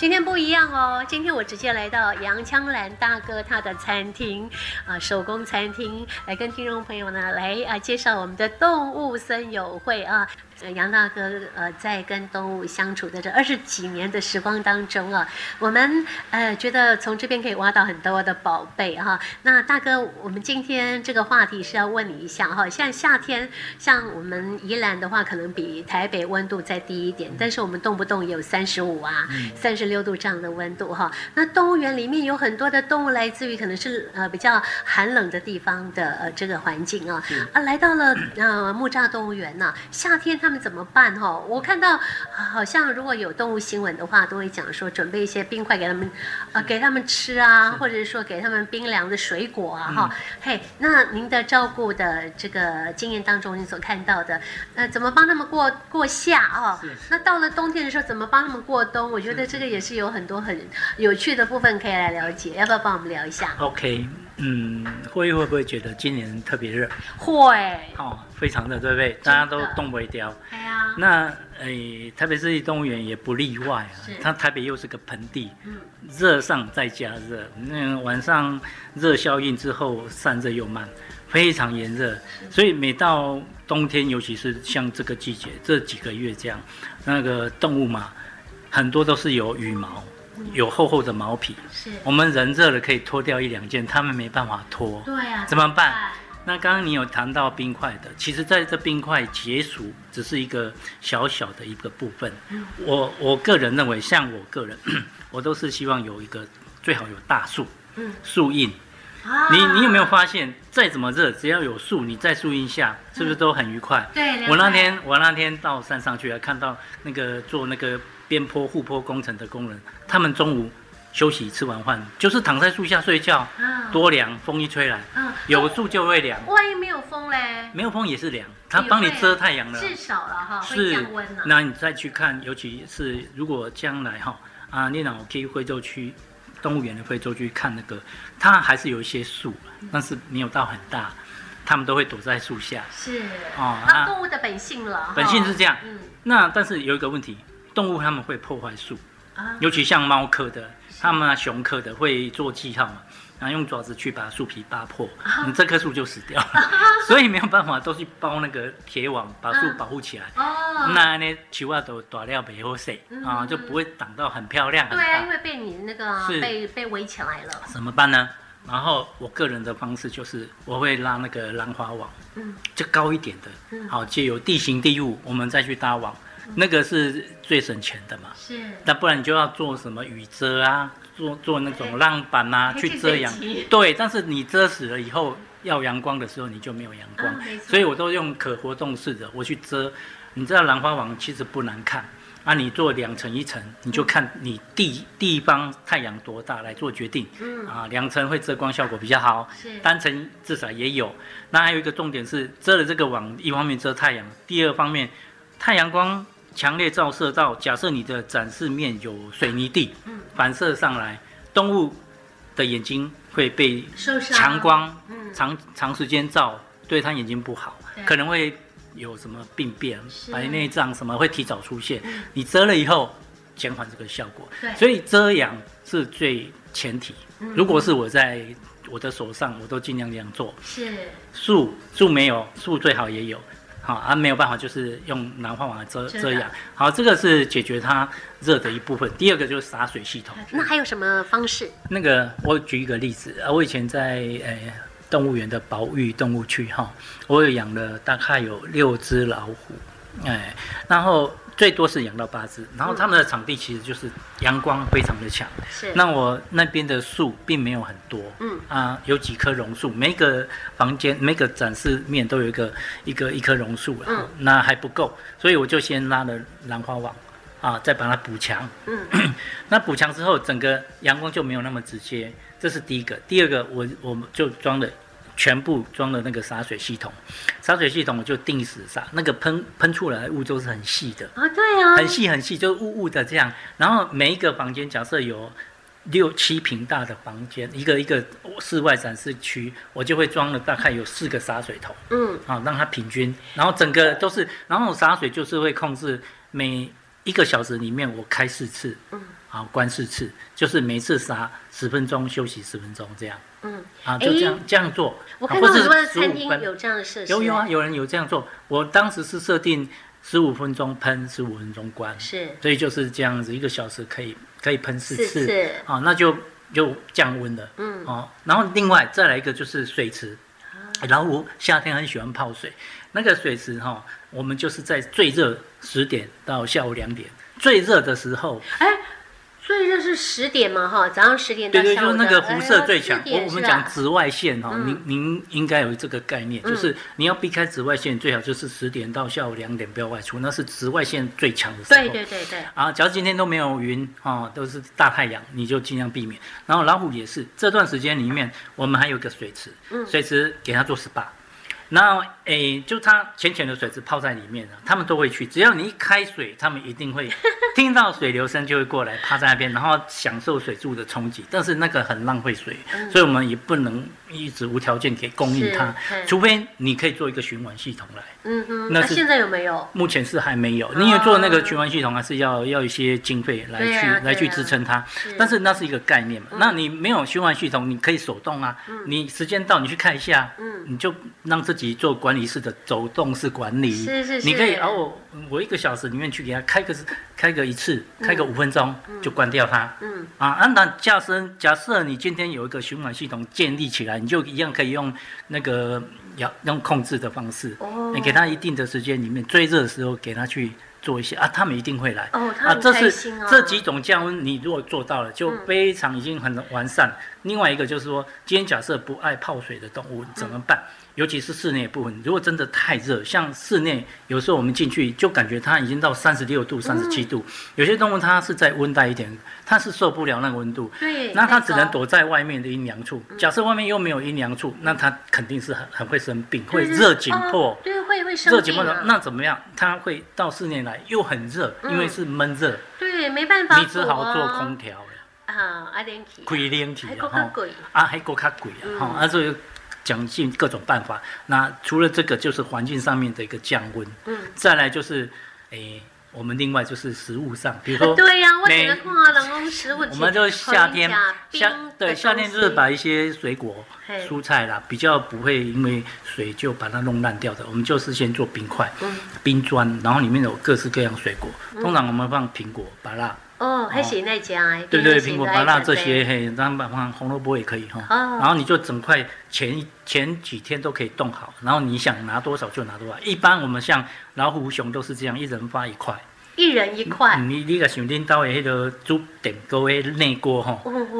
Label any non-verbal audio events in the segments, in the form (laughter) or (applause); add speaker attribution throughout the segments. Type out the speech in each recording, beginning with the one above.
Speaker 1: 今天不一样哦，今天我直接来到杨枪兰大哥他的餐厅啊，手工餐厅，来跟听众朋友呢来啊介绍我们的动物森友会啊。杨大哥，呃，在跟动物相处的这二十几年的时光当中啊，我们呃觉得从这边可以挖到很多的宝贝哈。那大哥，我们今天这个话题是要问你一下哈，像夏天，像我们宜兰的话，可能比台北温度再低一点，但是我们动不动也有三十五啊、三十六度这样的温度哈。那动物园里面有很多的动物来自于可能是呃比较寒冷的地方的呃这个环境啊，啊来到了呃木栅动物园呢，夏天它。他们怎么办哈？我看到好像如果有动物新闻的话，都会讲说准备一些冰块给他们，呃，给他们吃啊，或者是说给他们冰凉的水果啊哈。嘿、嗯，那您的照顾的这个经验当中，你所看到的，呃，怎么帮他们过过夏啊？那到了冬天的时候，怎么帮他们过冬？我觉得这个也是有很多很有趣的部分可以来了解，要不要帮我们聊一下
Speaker 2: ？OK。嗯，会会不会觉得今年特别热？
Speaker 1: 会
Speaker 2: 哦，非常的，对不对？大家都冻不掉。
Speaker 1: 对啊。
Speaker 2: 那诶，台北市立动物园也不例外啊。是。它台北又是个盆地，嗯，热上再加热，那晚上热效应之后散热又慢，非常炎热。所以每到冬天，尤其是像这个季节，这几个月这样，那个动物嘛，很多都是有羽毛。有厚厚的毛皮，是我们人热了可以脱掉一两件，他们没办法脱。
Speaker 1: 对呀、啊，
Speaker 2: 怎么办？那刚刚你有谈到冰块的，其实在这冰块解暑只是一个小小的一个部分。嗯、我我个人认为，像我个人，(clears throat) 我都是希望有一个最好有大树，嗯，树荫。啊、你你有没有发现，再怎么热，只要有树，你在树荫下，是不是都很愉快？
Speaker 1: 嗯、对。
Speaker 2: 我那天我那天到山上去，还看到那个做那个。边坡护坡工程的工人，他们中午休息吃完饭，就是躺在树下睡觉，多凉，风一吹来，嗯有树就会凉。
Speaker 1: 万一没有风嘞？
Speaker 2: 没有风也是凉，它帮你遮太阳了，
Speaker 1: 至少了哈，
Speaker 2: 是那你再去看，尤其是如果将来哈啊，你老可以惠州区动物园的惠州区看那个，它还是有一些树，但是没有到很大，他们都会躲在树下。
Speaker 1: 是哦，那动物的本性了，
Speaker 2: 本性是这样。嗯，那但是有一个问题。动物他们会破坏树，尤其像猫科的，他们啊熊科的会做记号嘛，然后用爪子去把树皮扒破，你这棵树就死掉了，(laughs) 所以没有办法都去包那个铁网把树保护起来。哦，那呢树啊都断了没好势啊，就不会挡到很漂亮。
Speaker 1: 对啊，因为被你那个被被围起来了。
Speaker 2: 怎么办呢？然后我个人的方式就是我会拉那个兰花网，嗯，就高一点的，好借由地形地物，我们再去搭网。那个是最省钱的嘛？是。那不然你就要做什么雨遮啊，做做那种浪板啊，去遮阳。对，但是你遮死了以后，要阳光的时候你就没有阳光。所以我都用可活动式的，我去遮。你知道兰花网其实不难看，啊，你做两层一层，你就看你地地方太阳多大来做决定。嗯。啊，两层会遮光效果比较好。是。单层至少也有。那还有一个重点是，遮了这个网，一方面遮太阳，第二方面太阳光。强烈照射到，假设你的展示面有水泥地，反射上来，动物的眼睛会被强光长长时间照，对它眼睛不好，可能会有什么病变，白内障什么会提早出现。你遮了以后，减缓这个效果。所以遮阳是最前提。如果是我在我的手上，我都尽量这样做。是树树没有树最好也有。好啊，没有办法，就是用兰花网遮遮阳。好，这个是解决它热的一部分。第二个就是洒水系统。
Speaker 1: 那还有什么方式？
Speaker 2: 那个我举一个例子啊，我以前在诶、欸、动物园的保育动物区哈，我有养了大概有六只老虎，哎、欸，然后。最多是养到八只，然后他们的场地其实就是阳光非常的强。是，那我那边的树并没有很多，嗯啊，有几棵榕树，每个房间每个展示面都有一个一个一棵榕树，嗯，那还不够，所以我就先拉了兰花网，啊，再把它补强，嗯，(clears throat) 那补强之后，整个阳光就没有那么直接，这是第一个。第二个，我我们就装了。全部装了那个洒水系统，洒水系统我就定时洒，那个喷喷出来的雾都是很细的。啊，对啊，很细很细，就雾雾的这样。然后每一个房间，假设有六七平大的房间，一个一个室外展示区，我就会装了大概有四个洒水头，嗯，啊，让它平均，然后整个都是，然后洒水就是会控制每一个小时里面我开四次，嗯，啊，关四次，就是每次杀十分钟，休息十分钟这样。嗯，啊，就这样这样做。
Speaker 1: 我看到很多的餐厅有这样的设施。
Speaker 2: 有有啊，有人有这样做。我当时是设定十五分钟喷，十五分钟关。是。所以就是这样子，一个小时可以可以喷四次。是。啊，那就就降温了。嗯。哦，然后另外再来一个就是水池。老虎夏天很喜欢泡水，那个水池哈，我们就是在最热十点到下午两点，最热的时候。哎
Speaker 1: 最热是十点嘛，哈，早上十点到
Speaker 2: 对对，就是那个辐射最强。我我们讲紫外线哈，您您应该有这个概念，就是你要避开紫外线，最好就是十点到下午两点不要外出，那是紫外线最强的时候。
Speaker 1: 对对对对。
Speaker 2: 啊，假如今天都没有云啊，都是大太阳，你就尽量避免。然后老虎也是，这段时间里面，我们还有个水池，嗯水池给它做 SPA。然后，诶，就它浅浅的水是泡在里面，他们都会去。只要你一开水，他们一定会 (laughs) 听到水流声，就会过来趴在那边，然后享受水柱的冲击。但是那个很浪费水，嗯、所以我们也不能一直无条件给供应它，除非你可以做一个循环系统来。
Speaker 1: 嗯哼，那现在有没有？
Speaker 2: 目前是还没有。你因为做那个循环系统，还是要要一些经费来去来去支撑它。但是那是一个概念嘛。那你没有循环系统，你可以手动啊。你时间到，你去看一下，你就让自己做管理式的走动式管理。是是是。你可以，然后我一个小时里面去给他开个开个一次，开个五分钟就关掉它。嗯。啊，那假设假设你今天有一个循环系统建立起来，你就一样可以用那个。要用控制的方式，你给他一定的时间里面，最热的时候给他去做一些啊，他们一定会来。啊。这是这几种降温，你如果做到了，就非常已经很完善。另外一个就是说，今天假设不爱泡水的动物怎么办？尤其是室内部分，如果真的太热，像室内有时候我们进去就感觉它已经到三十六度、三十七度。有些动物它是在温带一点，它是受不了那个温度。对。那它只能躲在外面的阴凉处。假设外面又没有阴凉处，那它肯定是很很会生病，会热紧迫。
Speaker 1: 对，热紧迫，
Speaker 2: 那怎么样？它会到室内来又很热，因为是闷热。
Speaker 1: 对，没办法。
Speaker 2: 你只好做空调了。啊，阿联气。开冷气啊，哈。啊，还够较贵啊，哈，啊，所以。讲尽各种办法，那除了这个就是环境上面的一个降温，嗯，再来就是，诶，我们另外就是食物上，比如说，(laughs)
Speaker 1: 对呀，我觉得看人工食物，
Speaker 2: 我们就夏天夏对夏天就是把一些水果、蔬菜啦，比较不会因为水就把它弄烂掉的，我们就是先做冰块、冰砖，然后里面有各式各样水果，通常我们放苹果、芭乐。
Speaker 1: 哦，还行那家哎，
Speaker 2: 对对，苹果、芭乐这些嘿，然后放红萝卜也可以哈。然后你就整块前前几天都可以冻好，然后你想拿多少就拿多少。一般我们像老虎、熊都是这样，一人发一块。
Speaker 1: 一人一块。
Speaker 2: 你你个想恁兜的迄个煮电锅的内锅吼，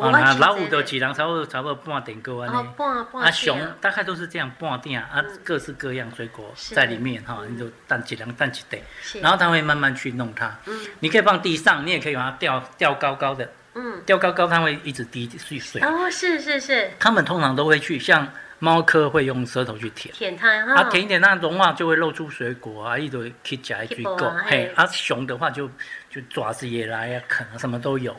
Speaker 2: 啊，老虎都一人差不多差不多半电锅安尼。半半。啊，熊大概都是这样半鼎啊，各式各样水果在里面哈，你就蛋几两蛋几袋，然后他会慢慢去弄它。嗯。你可以放地上，你也可以把它吊吊高高的。嗯。吊高高，它会一直滴水水。
Speaker 1: 哦，是是是。
Speaker 2: 他们通常都会去像。猫科会用舌头去舔，
Speaker 1: 舔它，
Speaker 2: 啊，舔一舔，那融化就会露出水果啊，一堆可以夹一堆狗，嘿，啊，熊的话就就爪子也来啊，啃啊，什么都有，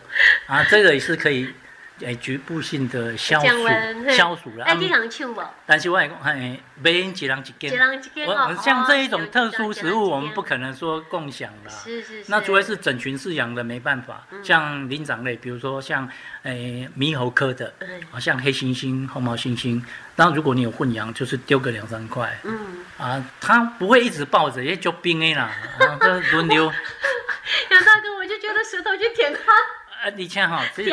Speaker 2: 啊，这个也是可以。诶，局部性的消暑，消暑了。哎，你人唱不？但是我讲，哎，每人一人一件。我像这一种特殊食物，我们不可能说共享了。是是是。那除非是整群饲养的，没办法。像灵长类，比如说像诶猕猴科的，啊，像黑猩猩、红毛猩猩。那如果你有混养，就是丢个两三块。嗯。啊，它不会一直抱着，也就冰的啦，啊，这轮流。
Speaker 1: 杨大哥，我就觉得舌头去舔它。
Speaker 2: 啊，以前哈，其实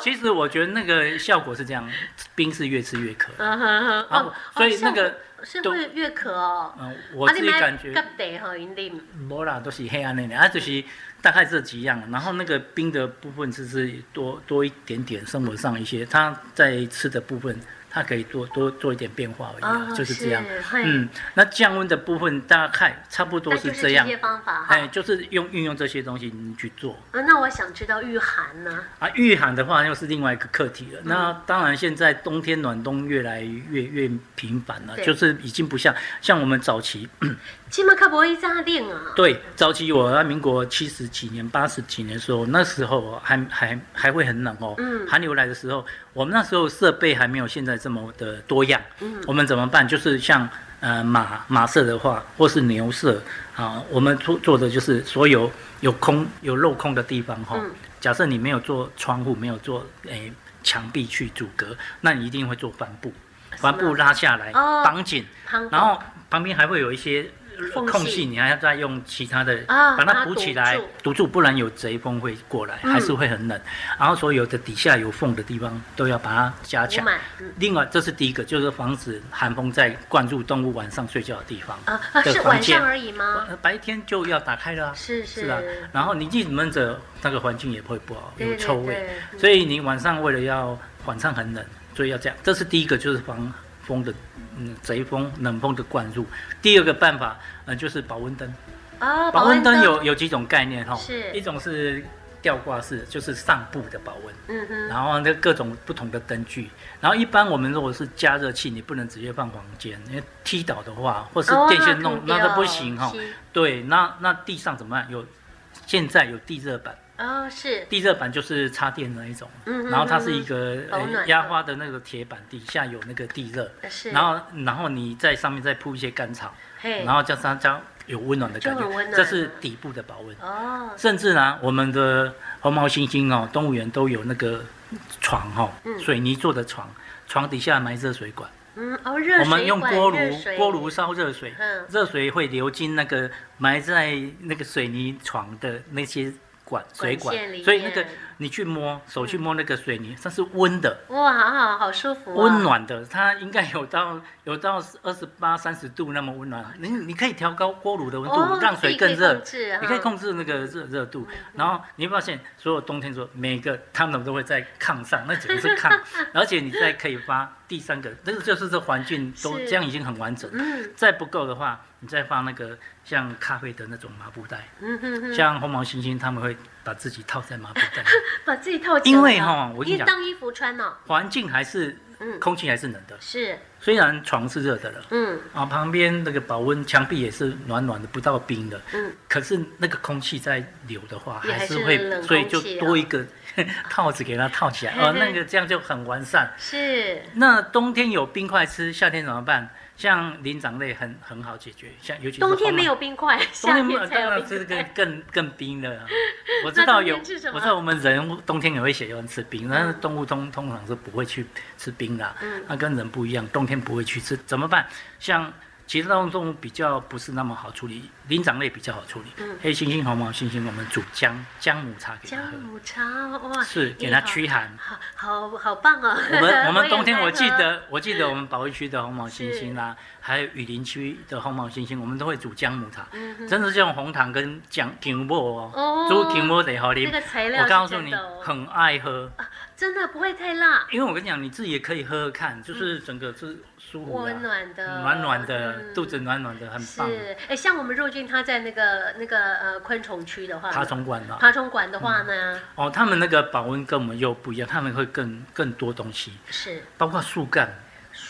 Speaker 2: 其实我觉得那个效果是这样，冰是越吃越渴。嗯哼哼。哦，所以那个
Speaker 1: 是会越渴哦。
Speaker 2: 嗯，我自己感觉。没啦，都是黑暗的，啊，就是大概这几样。然后那个冰的部分就是多多一点点，生活上一些，它在吃的部分。它可以多多做一点变化而已，哦、就是这样。嗯，那降温的部分大概差不多是这样。这些方法哈，哎，就是用运用这些东西你去做。
Speaker 1: 啊，那我想知道御寒呢？
Speaker 2: 啊，御寒的话又是另外一个课题了。嗯、那当然，现在冬天暖冬越来越越频繁了，就是已经不像像我们早期。
Speaker 1: 起码可不会这样冷啊。
Speaker 2: 对，早期我在民国七十几年、八十几年的时候，那时候还还还会很冷哦。嗯。寒流来的时候，我们那时候设备还没有现在这么的多样。嗯。我们怎么办？就是像呃马马舍的话，或是牛舍啊，我们做做的就是所有有空有镂空的地方哈，假设你没有做窗户，没有做诶墙壁去阻隔，那你一定会做帆布，帆布拉下来绑紧，然后旁边还会有一些。空隙，你还要再用其他的把它补起来，堵住，不然有贼风会过来，还是会很冷。然后所有的底下有缝的地方都要把它加强。另外，这是第一个，就是防止寒风在灌入动物晚上睡觉的地方。
Speaker 1: 啊，是晚上而已吗？
Speaker 2: 白天就要打开了。
Speaker 1: 是是。
Speaker 2: 是啊，然后你一直闷着，那个环境也会不好，有臭味。所以你晚上为了要晚上很冷，所以要这样。这是第一个，就是防。风的，嗯，贼风、冷风的灌入。第二个办法，呃，就是保温灯。
Speaker 1: 哦，
Speaker 2: 保温灯有有几种概念哈，是一种是吊挂式，就是上部的保温。嗯哼。然后那各种不同的灯具。然后一般我们如果是加热器，你不能直接放房间，因为踢倒的话，或是电线弄，那都不行哈。对，那那地上怎么办？有，现在有地热板。
Speaker 1: 哦，是
Speaker 2: 地热板就是插电的那一种，嗯，然后它是一个压花的那个铁板，底下有那个地热，是，然后然后你在上面再铺一些干草，然后加上加有温暖的感觉，这是底部的保温。哦，甚至呢，我们的红毛猩猩哦，动物园都有那个床哈，水泥做的床，床底下埋热水管，
Speaker 1: 嗯，哦，热水管，
Speaker 2: 我们用锅炉锅炉烧热水，热水会流进那个埋在那个水泥床的那些。管水管，所以那个你去摸手去摸那个水泥，它是温的。
Speaker 1: 哇，好好好舒服。
Speaker 2: 温暖的，它应该有到有到二十八、三十度那么温暖。你你可以调高锅炉的温度，让水更热。你可以控制那个热热度。然后你会发现，所有冬天说每个他们都会在炕上，那只是炕，(laughs) 而且你再可以发第三个，这个就是这环境都这样已经很完整。再不够的话。你再放那个像咖啡的那种麻布袋，嗯哼哼，像红毛猩猩他们会把自己套在麻布袋，(laughs)
Speaker 1: 把自己套起来，因
Speaker 2: 为哈，我跟你讲，
Speaker 1: 当衣服穿呢，
Speaker 2: 环境还是，嗯，空气还是冷的，
Speaker 1: 是，
Speaker 2: 虽然床是热的了，嗯，啊，旁边那个保温墙壁也是暖暖的，不到冰的，嗯，可是那个空气在流的话，还是会，所以就多一个 (laughs) 套子给它套起来，哦，那个这样就很完善，
Speaker 1: 是。
Speaker 2: 那冬天有冰块吃，夏天怎么办？像灵长类很很好解决，像尤其是
Speaker 1: 冬天没有冰块，夏天才有冰块。
Speaker 2: 这个更更冰的，(laughs) 我知道有，我知道我们人冬天也会喜欢吃冰，但是动物通通常是不会去吃冰的，嗯，那跟人不一样，冬天不会去吃，怎么办？像。其他动物比较不是那么好处理，灵长类比较好处理。嗯，黑猩猩、红毛猩猩，我们煮姜姜母茶给它喝。
Speaker 1: 姜母茶哇，
Speaker 2: 是给它驱寒。
Speaker 1: 好好好棒哦！
Speaker 2: 我们 (laughs) 我们冬天我记得我记得我们保育区的红毛猩猩啦，还有雨林区的红毛猩猩，我们都会煮姜母茶。嗯，真的是用红糖跟姜姜末哦，煮姜末得好啉。
Speaker 1: 这个材料
Speaker 2: 我告诉你，很爱喝。
Speaker 1: 真的不会太辣。
Speaker 2: 因为我跟你讲，你自己也可以喝喝看，就是整个是
Speaker 1: 舒服。温暖的，
Speaker 2: 暖暖的，肚子暖暖的，很棒。
Speaker 1: 是，哎，像我们若俊他在那个那个呃昆虫区的话，
Speaker 2: 爬虫馆的，
Speaker 1: 爬虫馆的话呢，
Speaker 2: 哦，他们那个保温跟我们又不一样，他们会更更多东西，
Speaker 1: 是，
Speaker 2: 包括树干，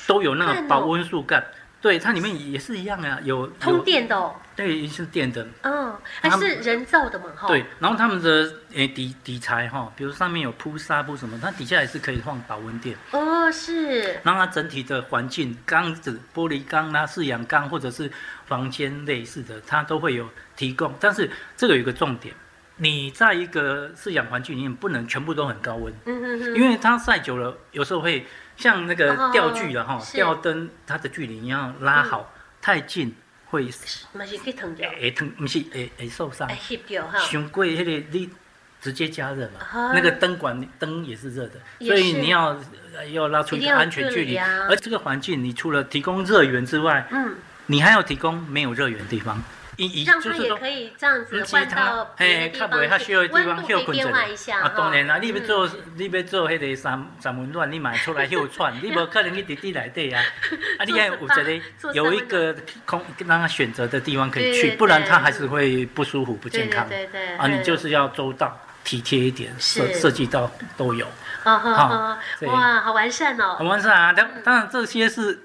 Speaker 2: 都有那个保温树干。对，它里面也是一样啊，有
Speaker 1: 通电的哦。
Speaker 2: 对，是电的。
Speaker 1: 嗯，还是人造的嘛？哈。
Speaker 2: 对，然后他们的诶底底材哈，比如上面有铺纱布什么，它底下也是可以放保温垫。
Speaker 1: 哦，是。
Speaker 2: 然后它整体的环境，缸子、玻璃缸啦、饲养缸或者是房间类似的，它都会有提供。但是这个有一个重点，你在一个饲养环境里面不能全部都很高温。嗯嗯嗯。因为它晒久了，有时候会。像那个吊具的哈，吊灯它的距离你要拉好，太近会，会
Speaker 1: 烫掉，
Speaker 2: 会烫，不是会会受伤。太过那个你直接加热嘛，那个灯管灯也是热的，所以你要要拉出一个安全距离。而这个环境，你除了提供热源之外，嗯，你还要提供没有热源的地方。
Speaker 1: 让它也可以这样子换到别的地方，温度可以变化一下。啊，
Speaker 2: 当然啦，你要做你要做迄个三三温暖，你买出来休喘，你无可能去地地内底啊。啊，你 (laughs) 看有这里有一个空让他选择的地方可以去，不然他还是会不舒服、不健康。对对。啊，你就是要周到、体贴一点，设设计到都有。
Speaker 1: 好，哇，好完善哦。
Speaker 2: 很完善啊，当当然这些是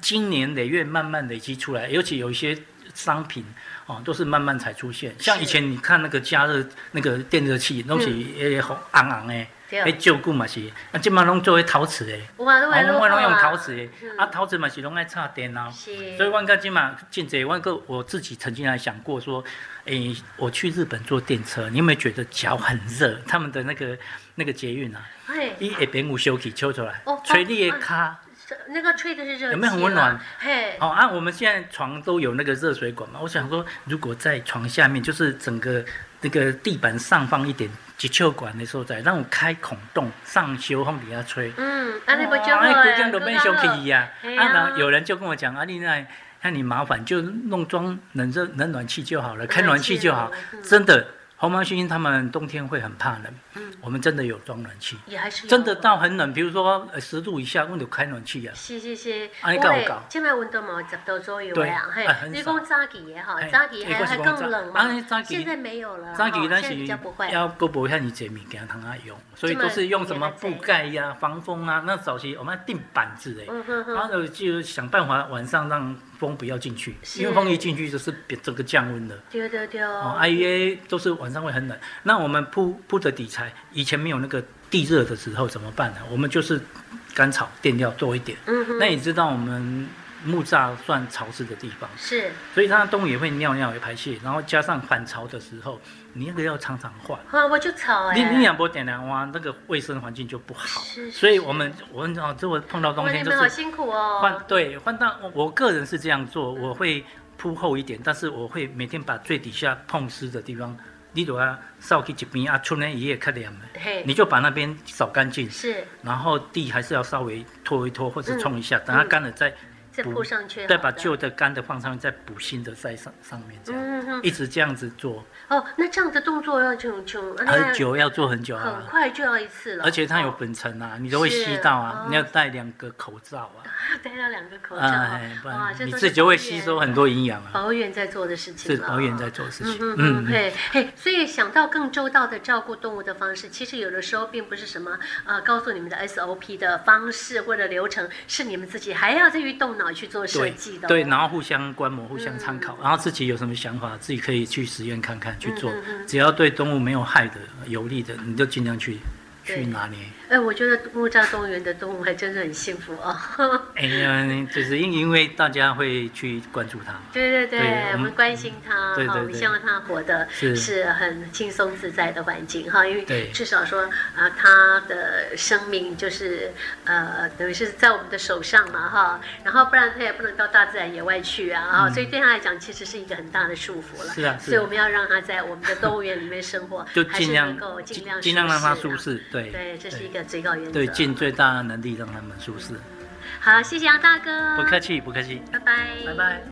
Speaker 2: 经年累月慢慢累积出来，尤其有一些商品。哦，都是慢慢才出现。像以前你看那个加热那个电热器，东西也红昂昂诶，诶，旧故嘛是，啊，这嘛拢做为陶瓷的，
Speaker 1: 我们
Speaker 2: 拢用陶瓷诶，啊，陶瓷嘛是拢爱插电啊，所以万个今嘛进这，万个我自己曾经还想过说，哎，我去日本坐电车，你有没有觉得脚很热？他们的那个那个捷运啊，一一边有休息抽出来，吹你的卡，
Speaker 1: 那个吹的是热，
Speaker 2: 有没有很温暖？嘿，好啊，我们现在床都有那个热水管嘛，我想说，如果在床下面，就是整个那个地板上方一点。急救管的时候，在让我开孔洞，上修放底下吹。
Speaker 1: 嗯，啊，你不就
Speaker 2: 好了？都没休息呀。啊，然后有人就跟我讲，啊，你那，那你麻烦就弄装冷热冷暖气就好了，开暖气就好，真的。红毛猩猩他们冬天会很怕冷，我们真的有装暖气，
Speaker 1: 也还是
Speaker 2: 真的到很冷，比如说十度以下，我们就开暖气啊。
Speaker 1: 是是是，
Speaker 2: 啊，你搞不搞？
Speaker 1: 现在温度嘛十度左右啊，嘿，你讲早期的哈，早期还还更冷嘛，现在没有了，
Speaker 2: 早期但是要够不像你这米给他用，所以都是用什么布盖呀、防风啊。那早期我们要钉板子哎，然后就想办法晚上让。风不要进去，因为风一进去就是变整个降温的。
Speaker 1: 对对对哦。
Speaker 2: IEA 都是晚上会很冷，那我们铺铺的底材，以前没有那个地热的时候怎么办呢？我们就是干草垫料多一点。嗯哼。那你知道我们木栅算潮湿的地方，
Speaker 1: 是。
Speaker 2: 所以它动物也会尿尿也排泄，然后加上反潮的时候。你那个要常常换
Speaker 1: 啊，我就吵哎。
Speaker 2: 你你两波点亮哇，那个卫生环境就不好。是，所以我们我们哦，这我碰到冬天就是
Speaker 1: 好辛苦哦。
Speaker 2: 换对换到我个人是这样做，我会铺厚一点，但是我会每天把最底下碰湿的地方，你都要扫去一边啊，春天一夜看凉的，你就把那边扫干净。是，然后地还是要稍微拖一拖或者冲一下，等它干了再。
Speaker 1: 再铺上去，
Speaker 2: 再把旧的干的放上面，再补新的在上上面，这样，一直这样子做。
Speaker 1: 哦，那这样的动作要很久
Speaker 2: 很久，要做很久啊，
Speaker 1: 很快就要一次了。
Speaker 2: 而且它有粉尘啊，你都会吸到啊，你要戴两个口罩啊。(laughs)
Speaker 1: 戴了两个口罩啊，
Speaker 2: 哇，你自己就会吸收很多营养啊。
Speaker 1: 保育员在做的事情，
Speaker 2: 是保育员在做的事情。
Speaker 1: 嗯嗯，对嘿，所以想到更周到的照顾动物的方式，其实有的时候并不是什么呃告诉你们的 SOP 的方式或者流程，是你们自己还要再去动脑去做设计
Speaker 2: 的。对，然后互相观摩、互相参考，嗯、然后自己有什么想法，自己可以去实验看看去做。只要对动物没有害的、有利的，你就尽量去。去哪里？
Speaker 1: 哎，我觉得木栅动物园的动物还真的很幸福哦。(laughs)
Speaker 2: 哎呀，就是因因为大家会去关注它。
Speaker 1: 对对对，我们关心它，哈，我们希望它活得是很轻松自在的环境，哈，因为至少说啊，它的生命就是呃，等于是在我们的手上嘛，哈。然后不然它也不能到大自然野外去啊，啊，所以对它来讲其实是一个很大的束缚了。是啊，所以我们要让它在我们的动物园里面生活，
Speaker 2: 就尽量
Speaker 1: 够尽量
Speaker 2: 尽量让它舒适。对
Speaker 1: 对，这是一个最高原则。
Speaker 2: 对，尽最大的能力让他们舒适。
Speaker 1: 好，谢谢杨大哥。
Speaker 2: 不客气，不客气。
Speaker 1: 拜拜。
Speaker 2: 拜拜。